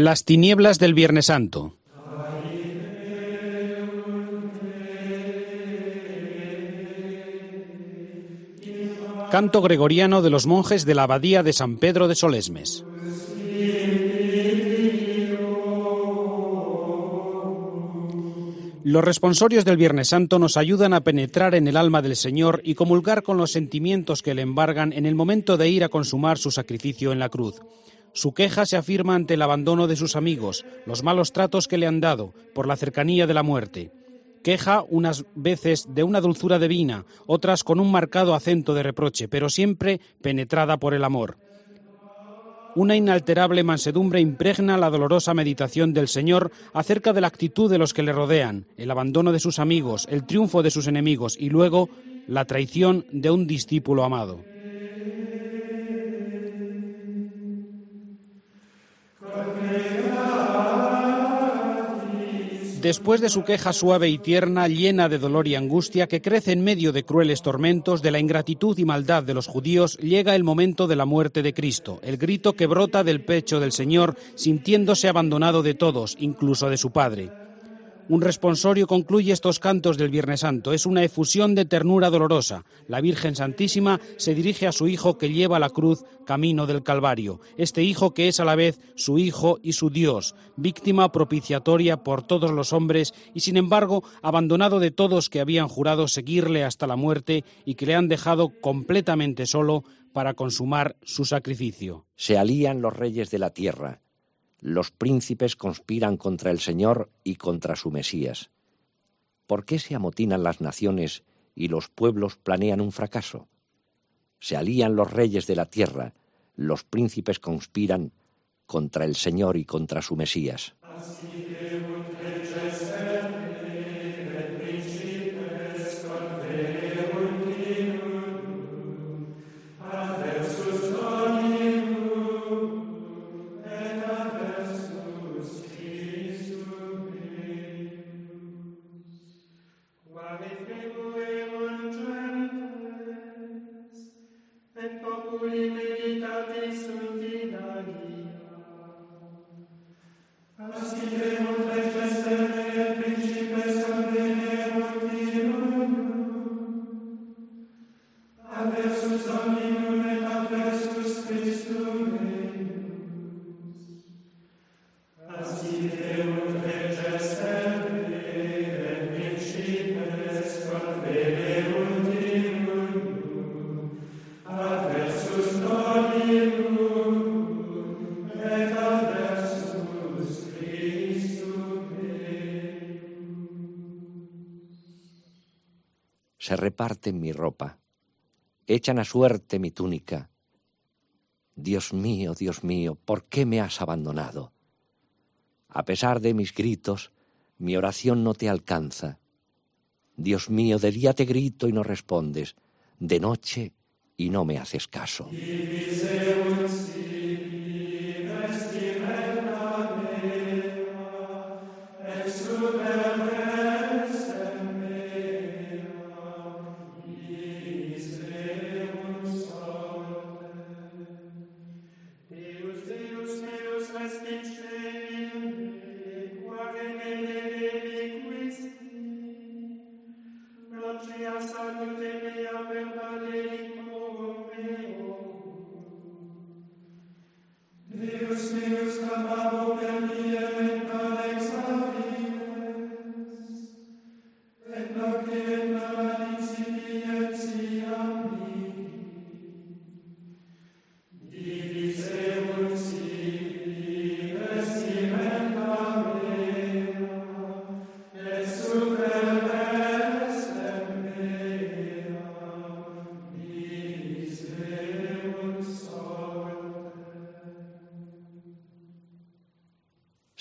Las tinieblas del Viernes Santo. Canto gregoriano de los monjes de la Abadía de San Pedro de Solesmes. Los responsorios del Viernes Santo nos ayudan a penetrar en el alma del Señor y comulgar con los sentimientos que le embargan en el momento de ir a consumar su sacrificio en la cruz. Su queja se afirma ante el abandono de sus amigos, los malos tratos que le han dado, por la cercanía de la muerte. Queja unas veces de una dulzura divina, otras con un marcado acento de reproche, pero siempre penetrada por el amor. Una inalterable mansedumbre impregna la dolorosa meditación del Señor acerca de la actitud de los que le rodean, el abandono de sus amigos, el triunfo de sus enemigos y luego la traición de un discípulo amado. Después de su queja suave y tierna, llena de dolor y angustia, que crece en medio de crueles tormentos, de la ingratitud y maldad de los judíos, llega el momento de la muerte de Cristo, el grito que brota del pecho del Señor, sintiéndose abandonado de todos, incluso de su Padre. Un responsorio concluye estos cantos del Viernes Santo. Es una efusión de ternura dolorosa. La Virgen Santísima se dirige a su Hijo que lleva la cruz camino del Calvario. Este Hijo que es a la vez su Hijo y su Dios, víctima propiciatoria por todos los hombres y sin embargo abandonado de todos que habían jurado seguirle hasta la muerte y que le han dejado completamente solo para consumar su sacrificio. Se alían los reyes de la tierra los príncipes conspiran contra el Señor y contra su Mesías. ¿Por qué se amotinan las naciones y los pueblos planean un fracaso? Se alían los reyes de la tierra, los príncipes conspiran contra el Señor y contra su Mesías. Reparten mi ropa, echan a suerte mi túnica. Dios mío, Dios mío, ¿por qué me has abandonado? A pesar de mis gritos, mi oración no te alcanza. Dios mío, de día te grito y no respondes, de noche y no me haces caso.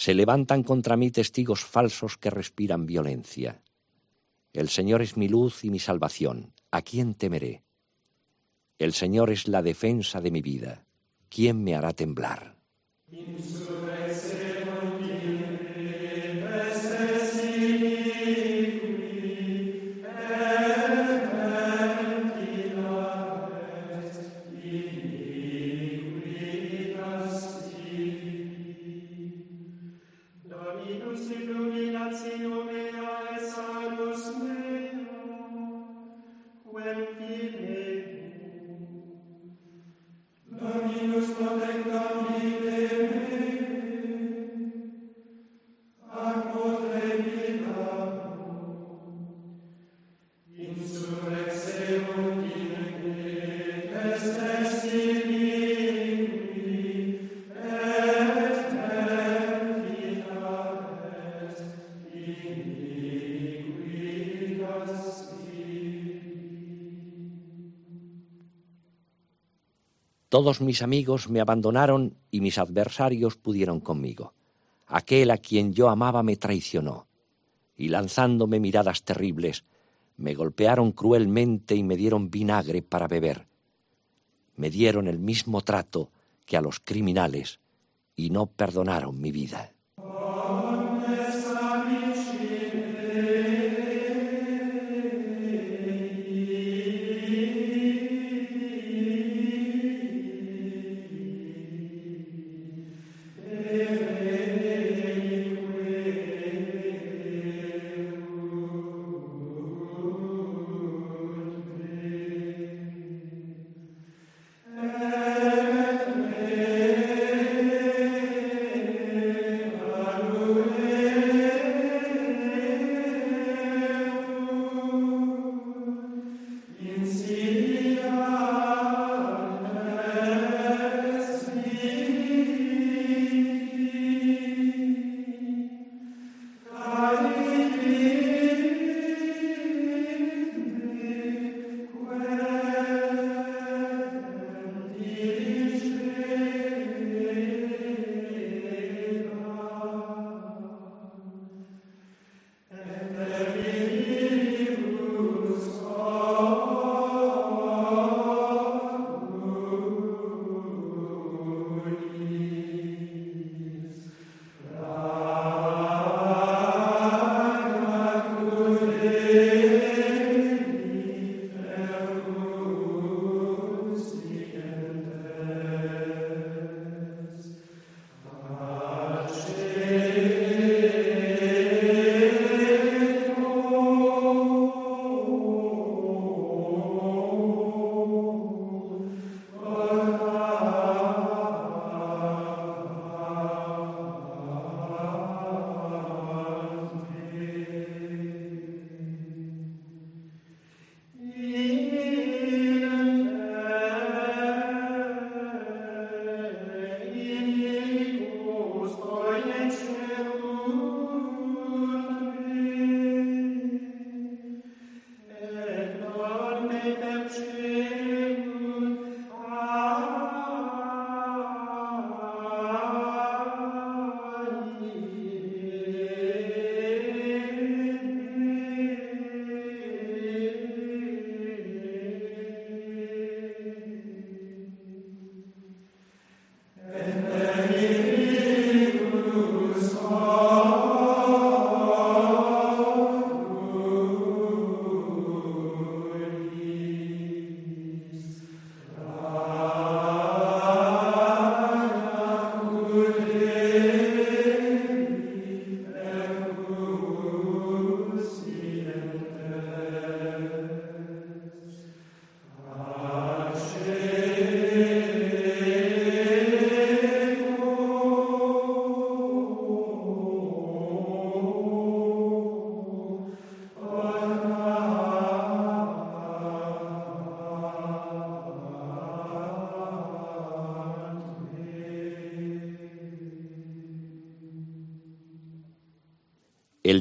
Se levantan contra mí testigos falsos que respiran violencia. El Señor es mi luz y mi salvación. ¿A quién temeré? El Señor es la defensa de mi vida. ¿Quién me hará temblar? Todos mis amigos me abandonaron y mis adversarios pudieron conmigo. Aquel a quien yo amaba me traicionó, y lanzándome miradas terribles, me golpearon cruelmente y me dieron vinagre para beber. Me dieron el mismo trato que a los criminales y no perdonaron mi vida.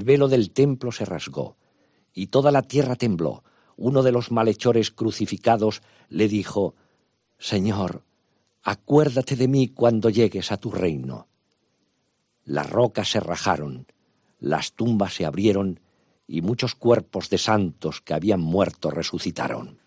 Velo del templo se rasgó, y toda la tierra tembló. Uno de los malhechores crucificados le dijo, Señor, acuérdate de mí cuando llegues a tu reino. Las rocas se rajaron, las tumbas se abrieron, y muchos cuerpos de santos que habían muerto resucitaron.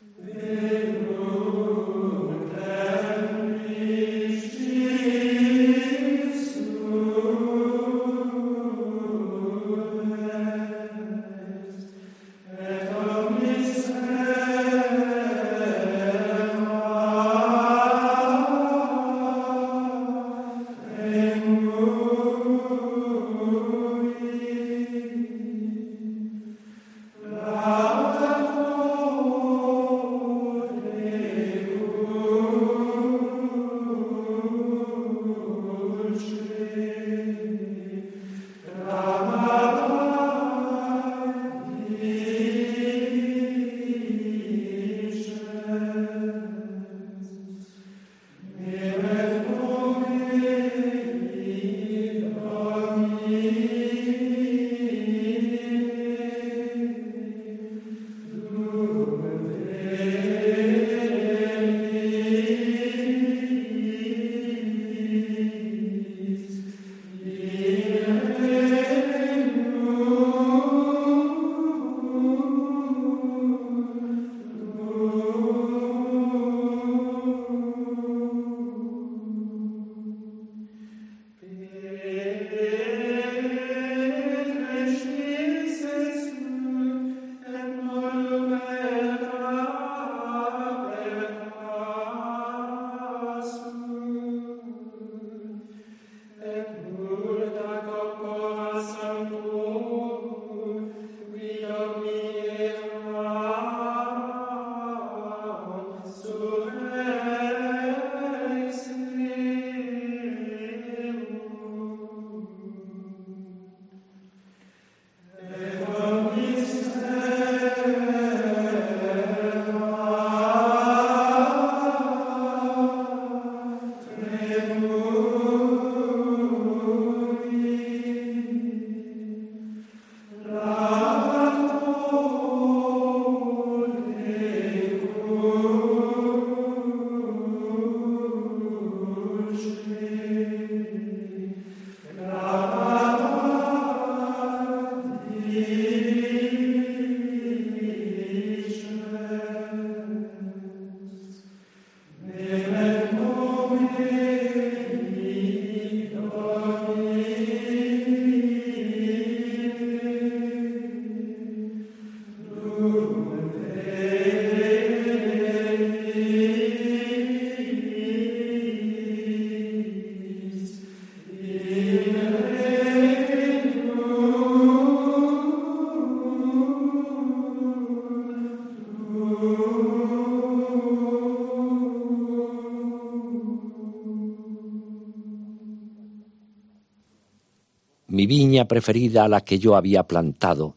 Mi viña preferida a la que yo había plantado,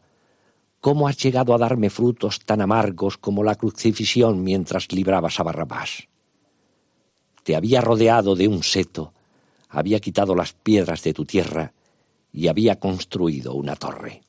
¿cómo has llegado a darme frutos tan amargos como la crucifixión mientras librabas a Barrabás? Te había rodeado de un seto, había quitado las piedras de tu tierra y había construido una torre.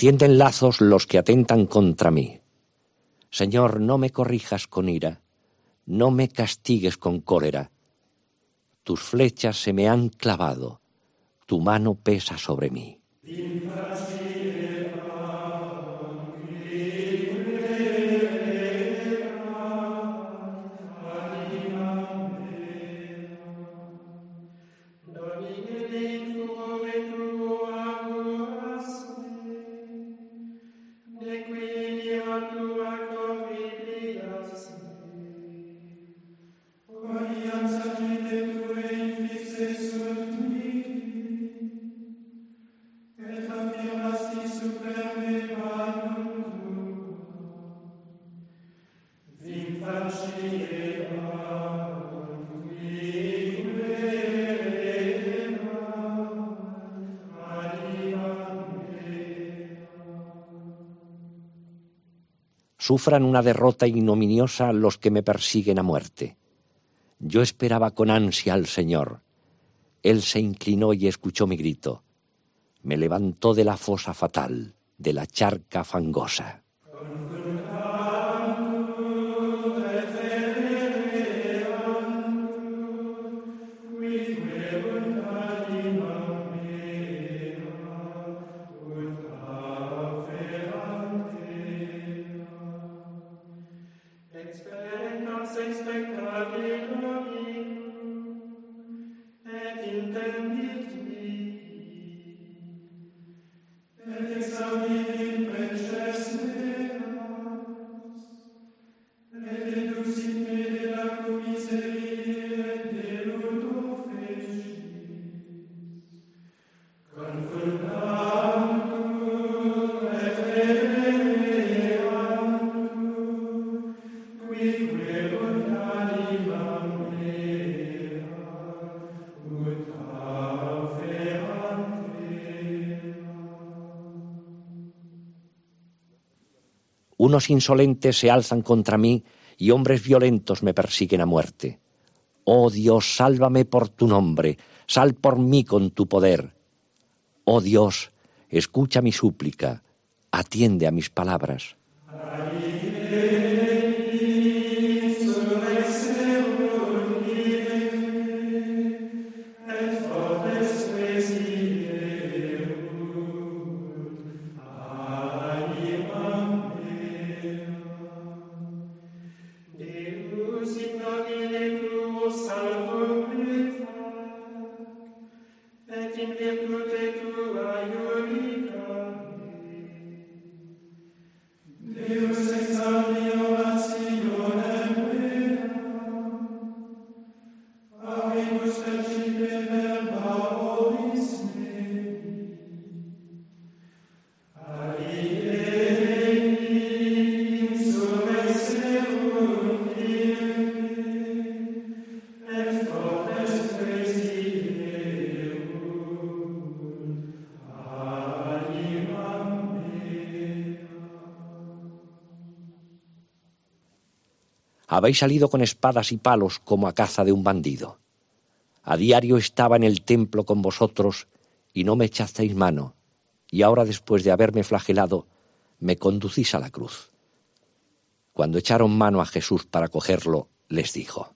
Tienden lazos los que atentan contra mí. Señor, no me corrijas con ira, no me castigues con cólera. Tus flechas se me han clavado, tu mano pesa sobre mí. Sufran una derrota ignominiosa los que me persiguen a muerte. Yo esperaba con ansia al Señor. Él se inclinó y escuchó mi grito. Me levantó de la fosa fatal, de la charca fangosa. Unos insolentes se alzan contra mí y hombres violentos me persiguen a muerte. Oh Dios, sálvame por tu nombre, sal por mí con tu poder. Oh Dios, escucha mi súplica, atiende a mis palabras. Habéis salido con espadas y palos como a caza de un bandido. A diario estaba en el templo con vosotros y no me echasteis mano, y ahora después de haberme flagelado, me conducís a la cruz. Cuando echaron mano a Jesús para cogerlo, les dijo,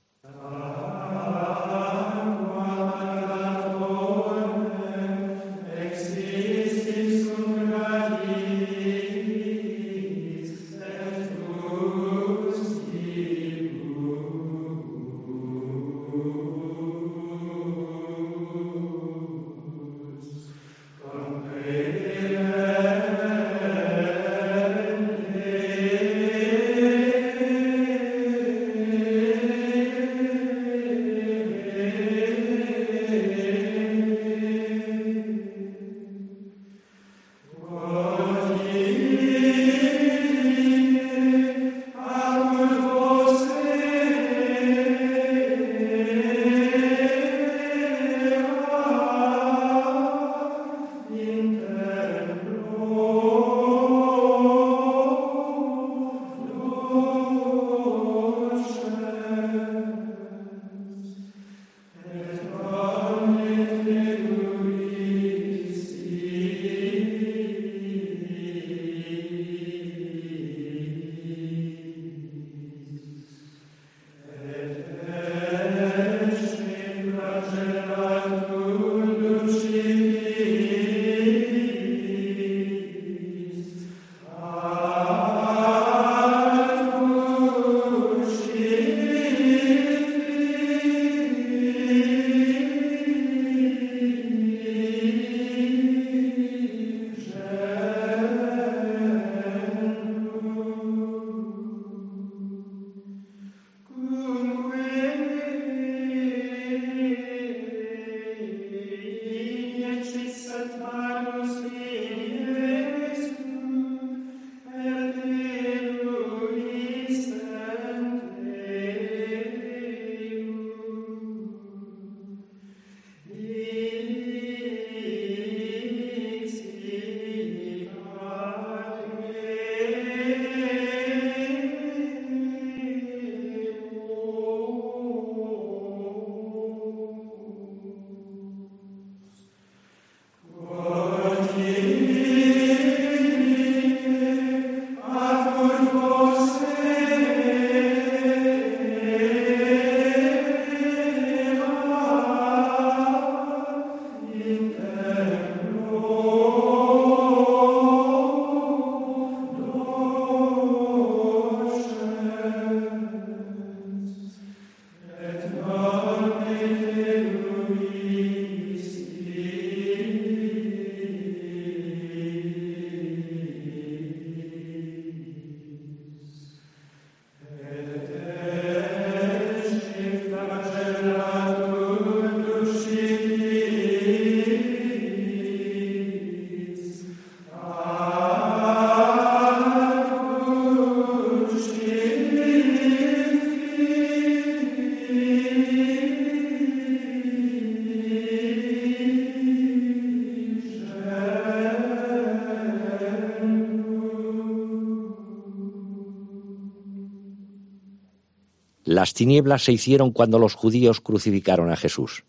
Las tinieblas se hicieron cuando los judíos crucificaron a Jesús.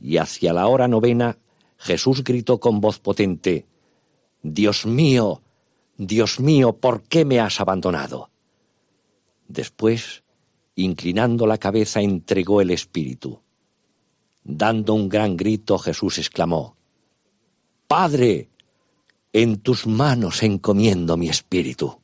Y hacia la hora novena Jesús gritó con voz potente, Dios mío, Dios mío, ¿por qué me has abandonado? Después, inclinando la cabeza, entregó el Espíritu. Dando un gran grito, Jesús exclamó, Padre, en tus manos encomiendo mi espíritu.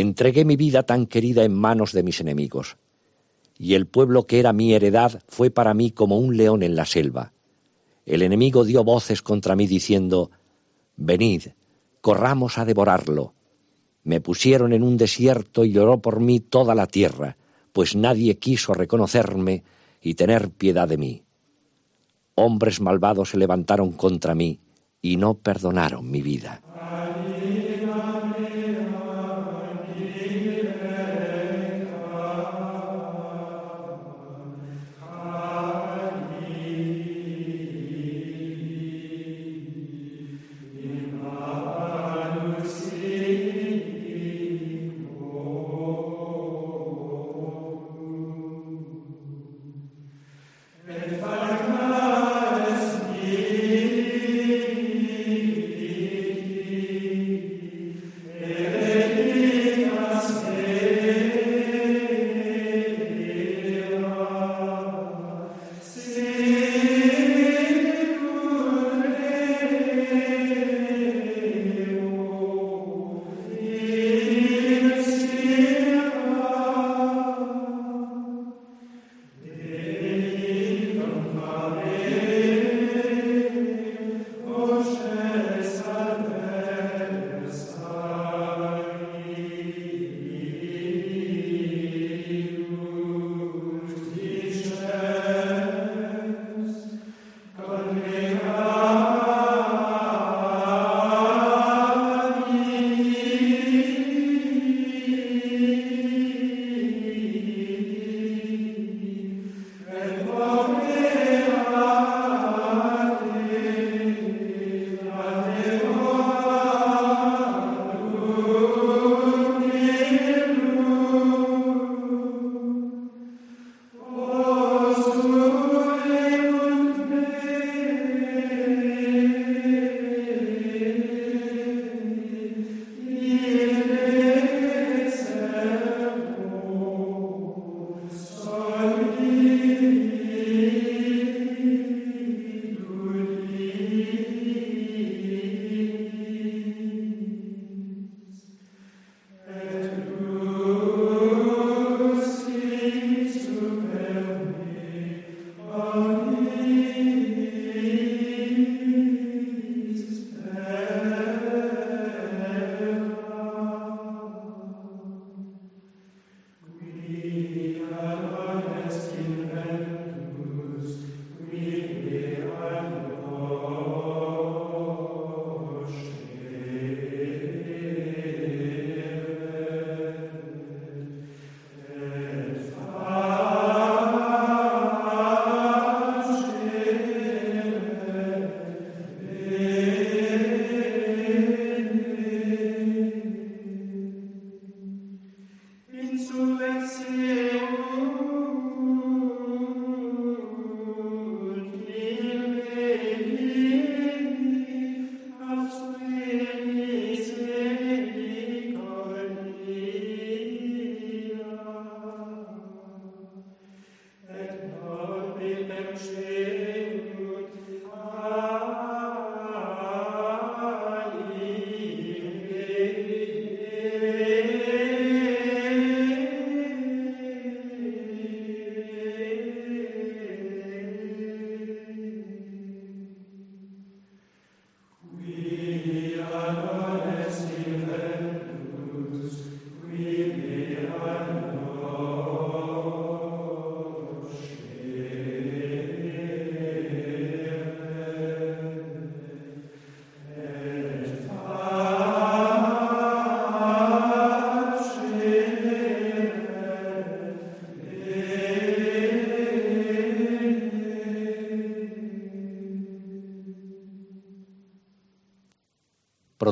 Entregué mi vida tan querida en manos de mis enemigos, y el pueblo que era mi heredad fue para mí como un león en la selva. El enemigo dio voces contra mí diciendo, Venid, corramos a devorarlo. Me pusieron en un desierto y lloró por mí toda la tierra, pues nadie quiso reconocerme y tener piedad de mí. Hombres malvados se levantaron contra mí y no perdonaron mi vida.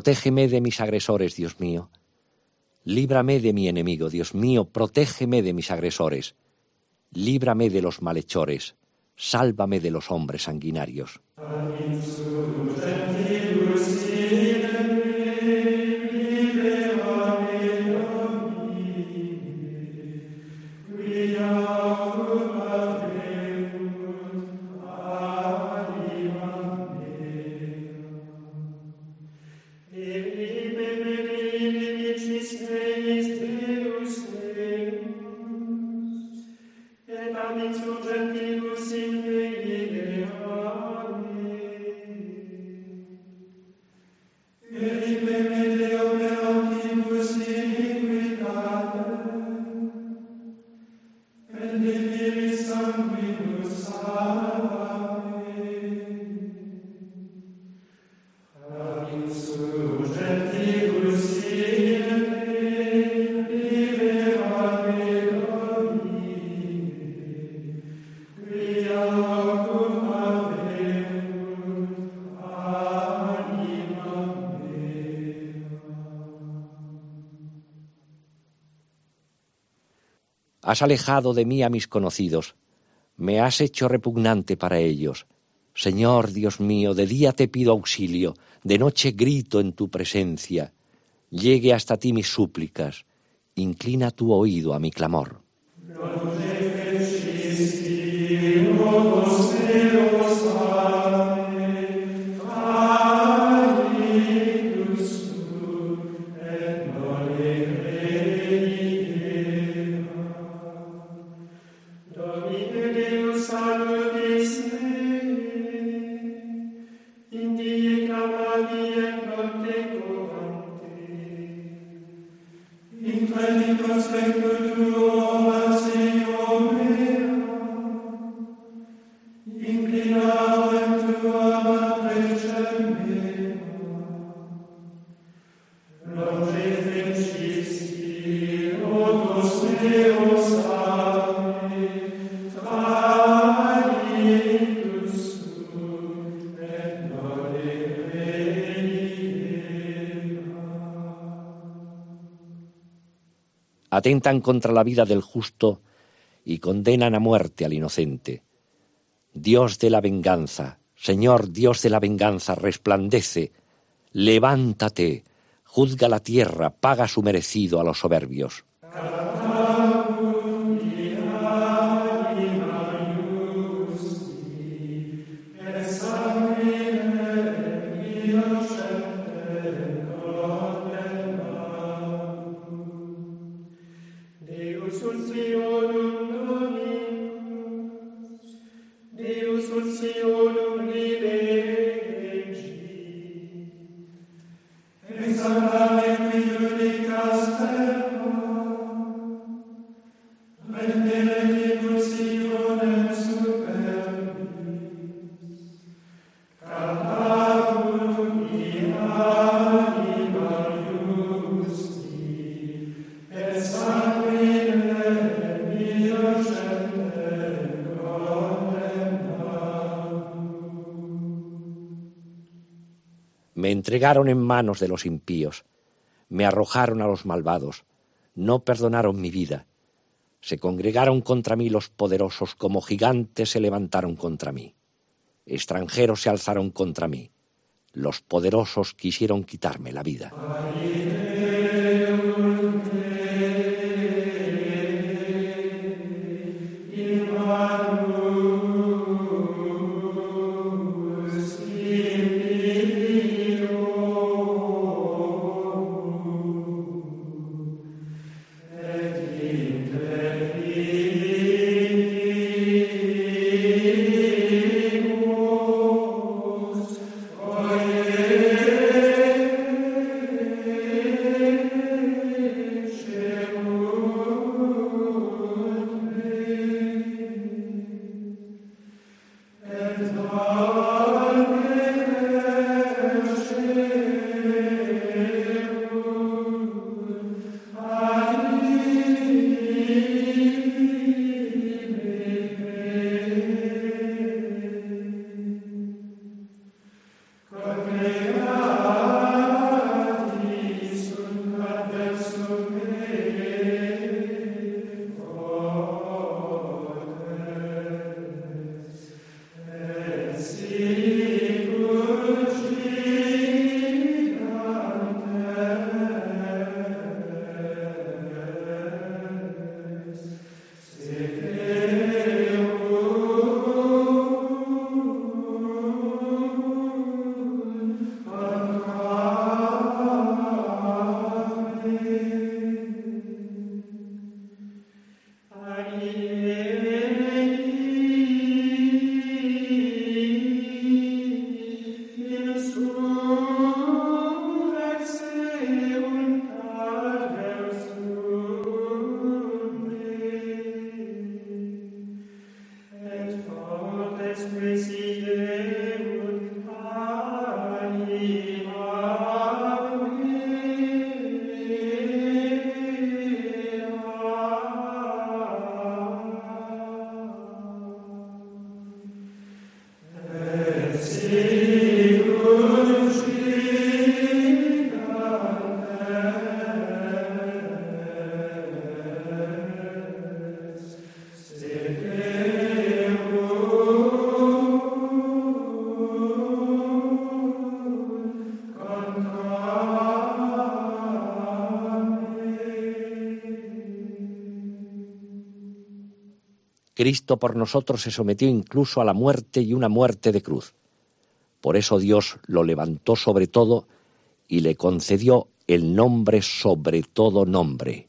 Protégeme de mis agresores, Dios mío. Líbrame de mi enemigo, Dios mío, protégeme de mis agresores. Líbrame de los malhechores, sálvame de los hombres sanguinarios. Has alejado de mí a mis conocidos, me has hecho repugnante para ellos. Señor Dios mío, de día te pido auxilio, de noche grito en tu presencia. Llegue hasta ti mis súplicas, inclina tu oído a mi clamor. Atentan contra la vida del justo y condenan a muerte al inocente. Dios de la venganza, Señor Dios de la venganza, resplandece, levántate, juzga la tierra, paga su merecido a los soberbios. En manos de los impíos, me arrojaron a los malvados, no perdonaron mi vida. Se congregaron contra mí los poderosos, como gigantes se levantaron contra mí. Extranjeros se alzaron contra mí. Los poderosos quisieron quitarme la vida. Cristo por nosotros se sometió incluso a la muerte y una muerte de cruz. Por eso Dios lo levantó sobre todo y le concedió el nombre sobre todo nombre.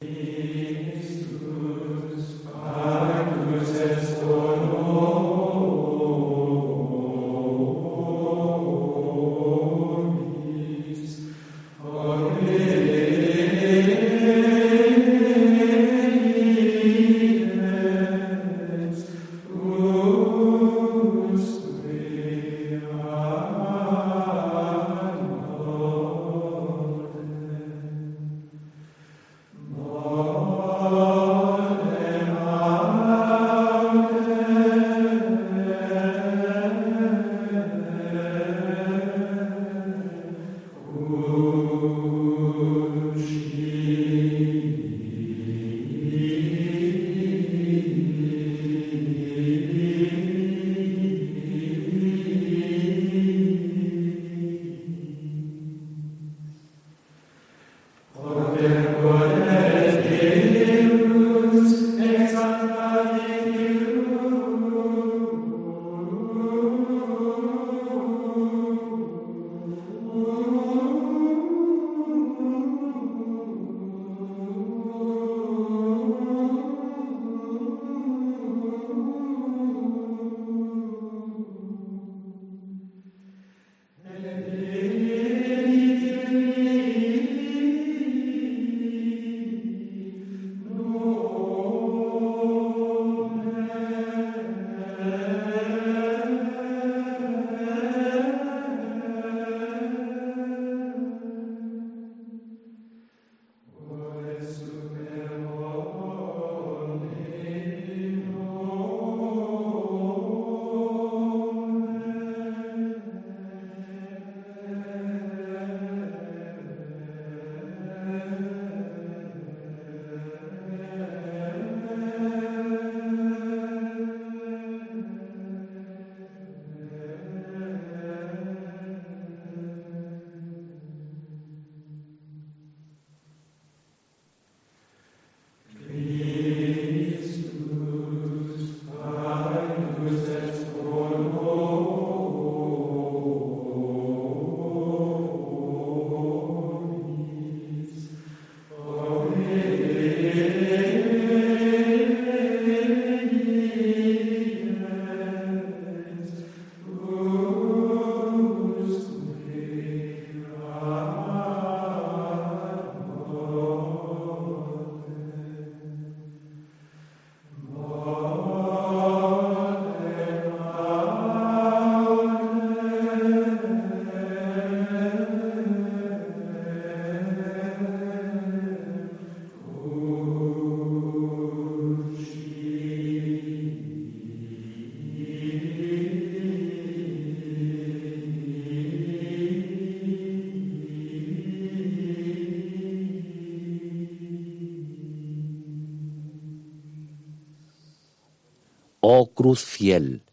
Cruz fiel,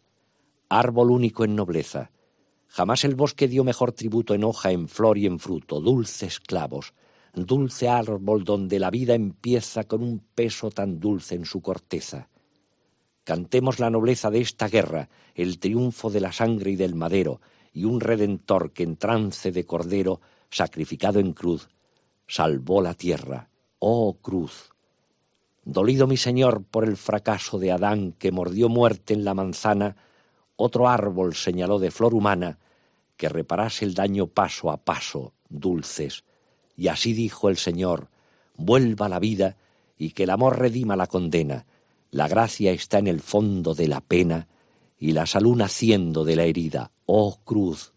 árbol único en nobleza, jamás el bosque dio mejor tributo en hoja, en flor y en fruto, dulces clavos, dulce árbol donde la vida empieza con un peso tan dulce en su corteza. Cantemos la nobleza de esta guerra, el triunfo de la sangre y del madero, y un redentor que en trance de cordero, sacrificado en cruz, salvó la tierra. Oh cruz, Dolido mi señor por el fracaso de Adán que mordió muerte en la manzana, otro árbol señaló de flor humana que reparase el daño paso a paso, dulces. Y así dijo el Señor, vuelva la vida y que el amor redima la condena. La gracia está en el fondo de la pena y la salud naciendo de la herida. Oh cruz,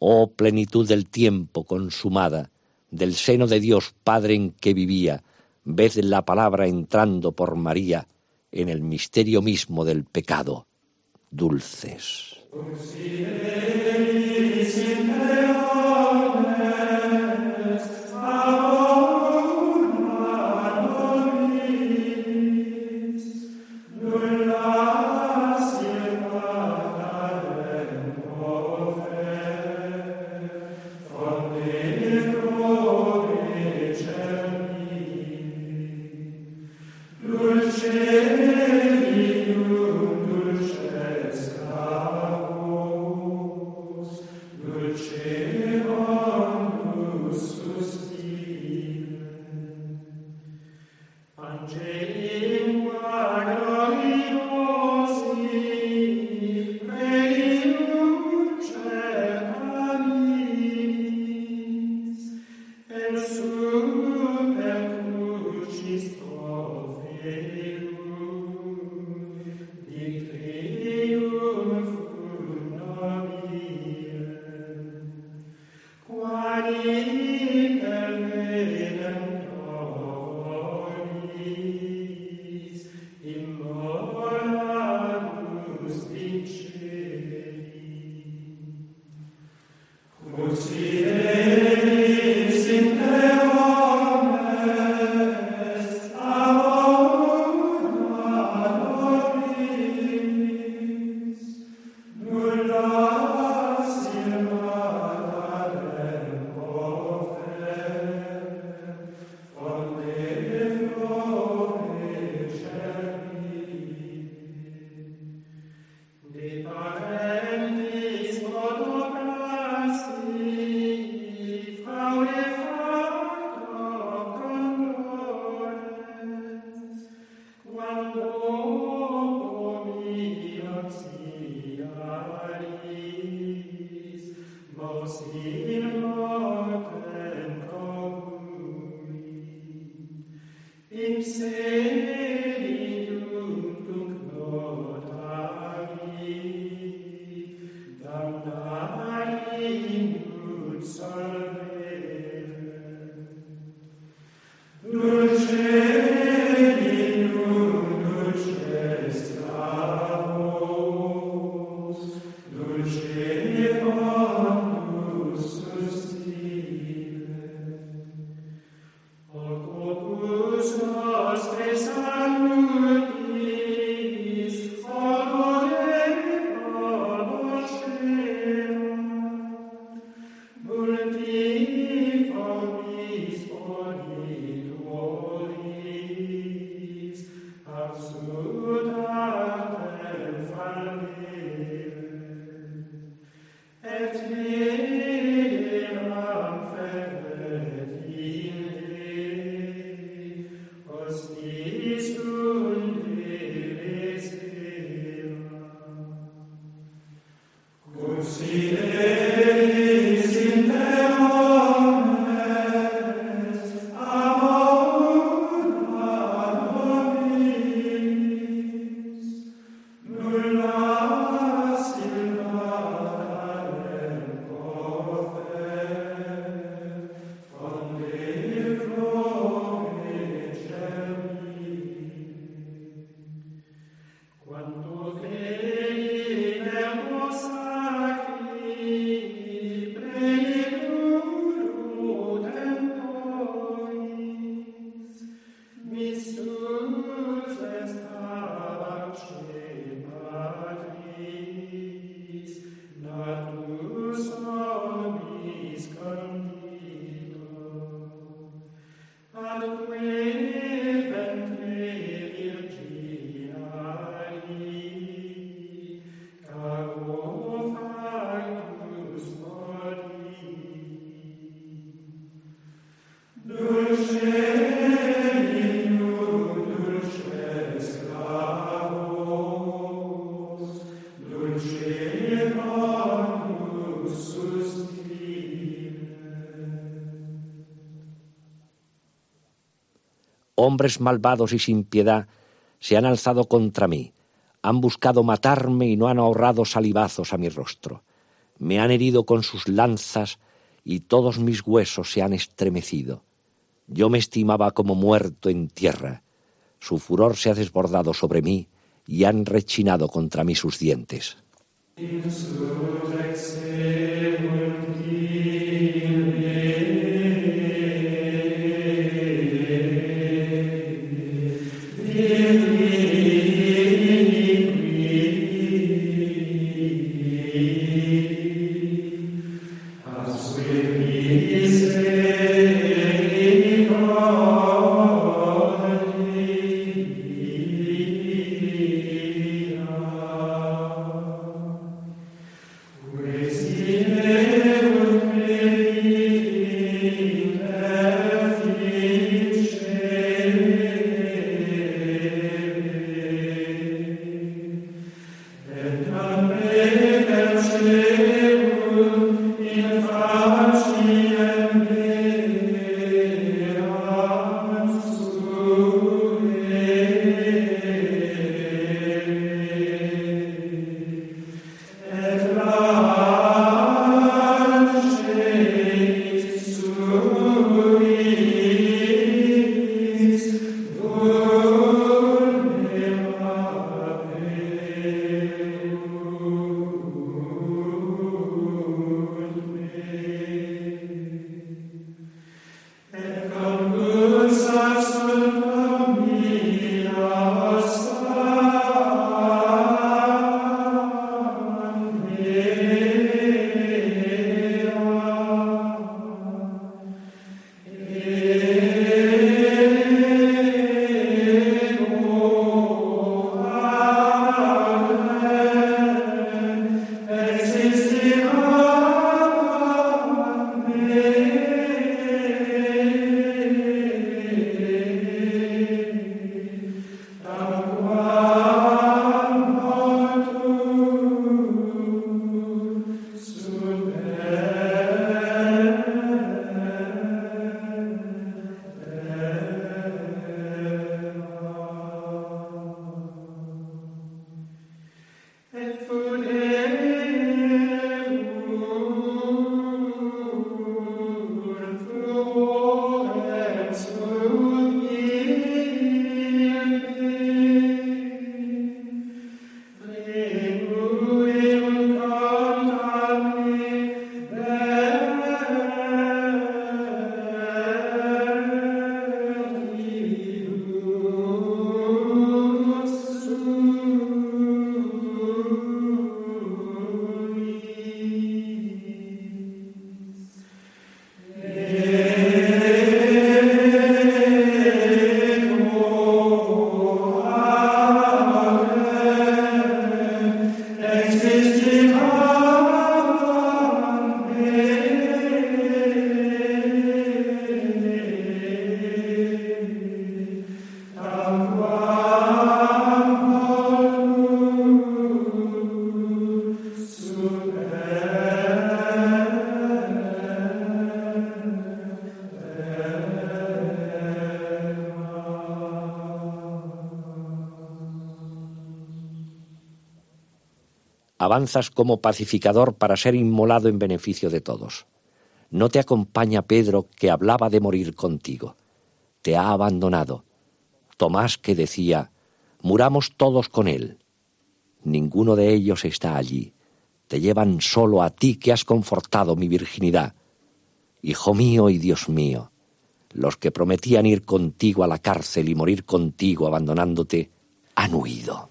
oh plenitud del tiempo consumada, del seno de Dios Padre en que vivía, ved la palabra entrando por María en el misterio mismo del pecado. Dulces. Domine, in dulces hombres malvados y sin piedad se han alzado contra mí, han buscado matarme y no han ahorrado salivazos a mi rostro. Me han herido con sus lanzas y todos mis huesos se han estremecido. Yo me estimaba como muerto en tierra. Su furor se ha desbordado sobre mí y han rechinado contra mí sus dientes. Como pacificador para ser inmolado en beneficio de todos. No te acompaña Pedro que hablaba de morir contigo. Te ha abandonado. Tomás que decía, muramos todos con él. Ninguno de ellos está allí. Te llevan solo a ti que has confortado mi virginidad. Hijo mío y Dios mío, los que prometían ir contigo a la cárcel y morir contigo abandonándote, han huido.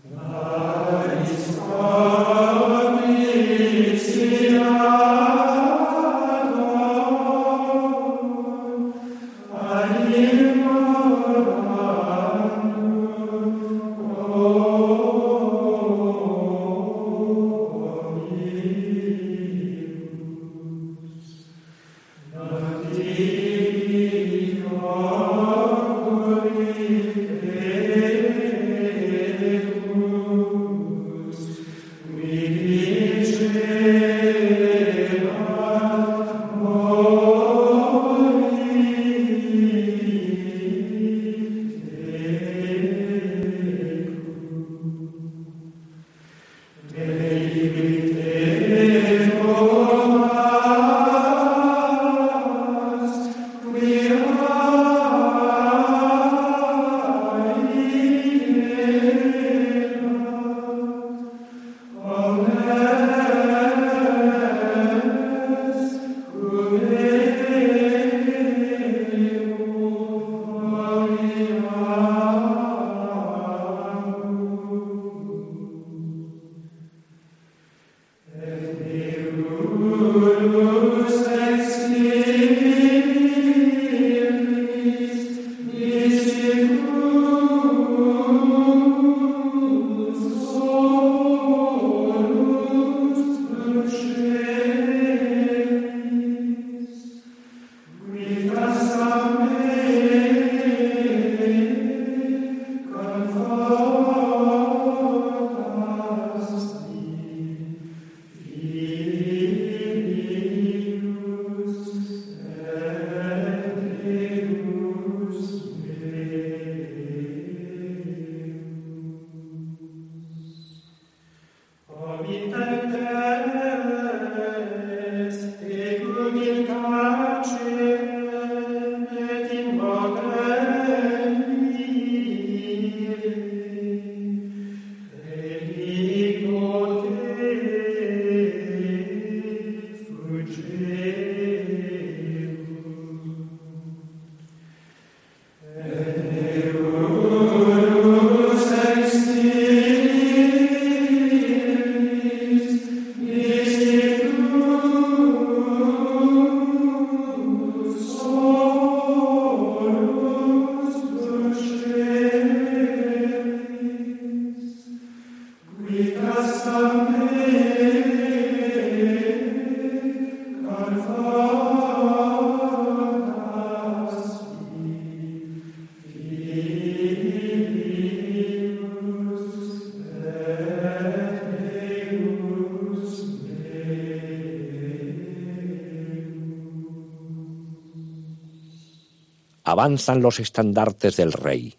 Avanzan los estandartes del Rey.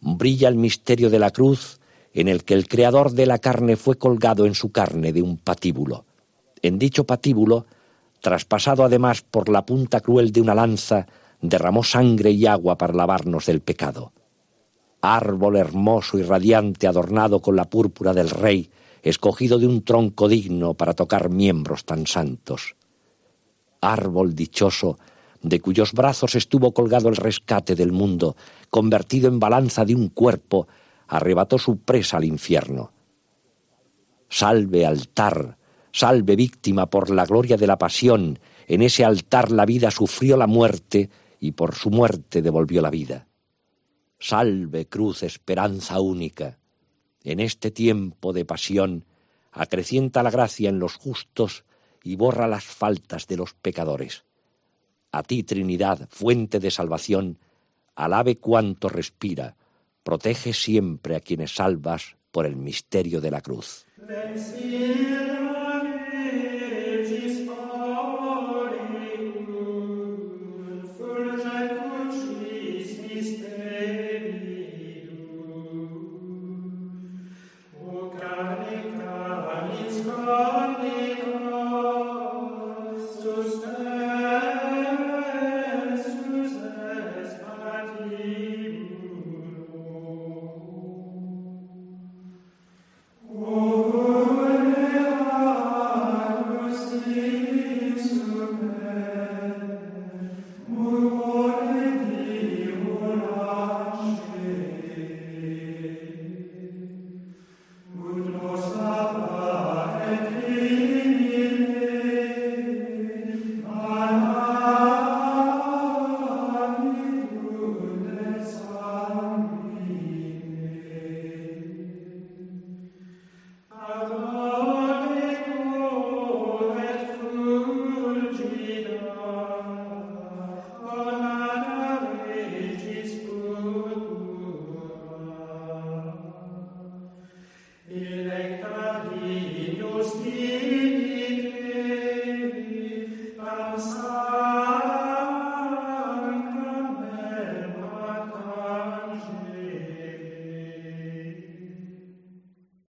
Brilla el misterio de la cruz en el que el creador de la carne fue colgado en su carne de un patíbulo. En dicho patíbulo, traspasado además por la punta cruel de una lanza, derramó sangre y agua para lavarnos del pecado. Árbol hermoso y radiante adornado con la púrpura del Rey, escogido de un tronco digno para tocar miembros tan santos. Árbol dichoso, de cuyos brazos estuvo colgado el rescate del mundo, convertido en balanza de un cuerpo, arrebató su presa al infierno. Salve altar, salve víctima por la gloria de la pasión, en ese altar la vida sufrió la muerte y por su muerte devolvió la vida. Salve cruz, esperanza única. En este tiempo de pasión, acrecienta la gracia en los justos y borra las faltas de los pecadores. A ti, Trinidad, fuente de salvación, alabe cuanto respira, protege siempre a quienes salvas por el misterio de la cruz.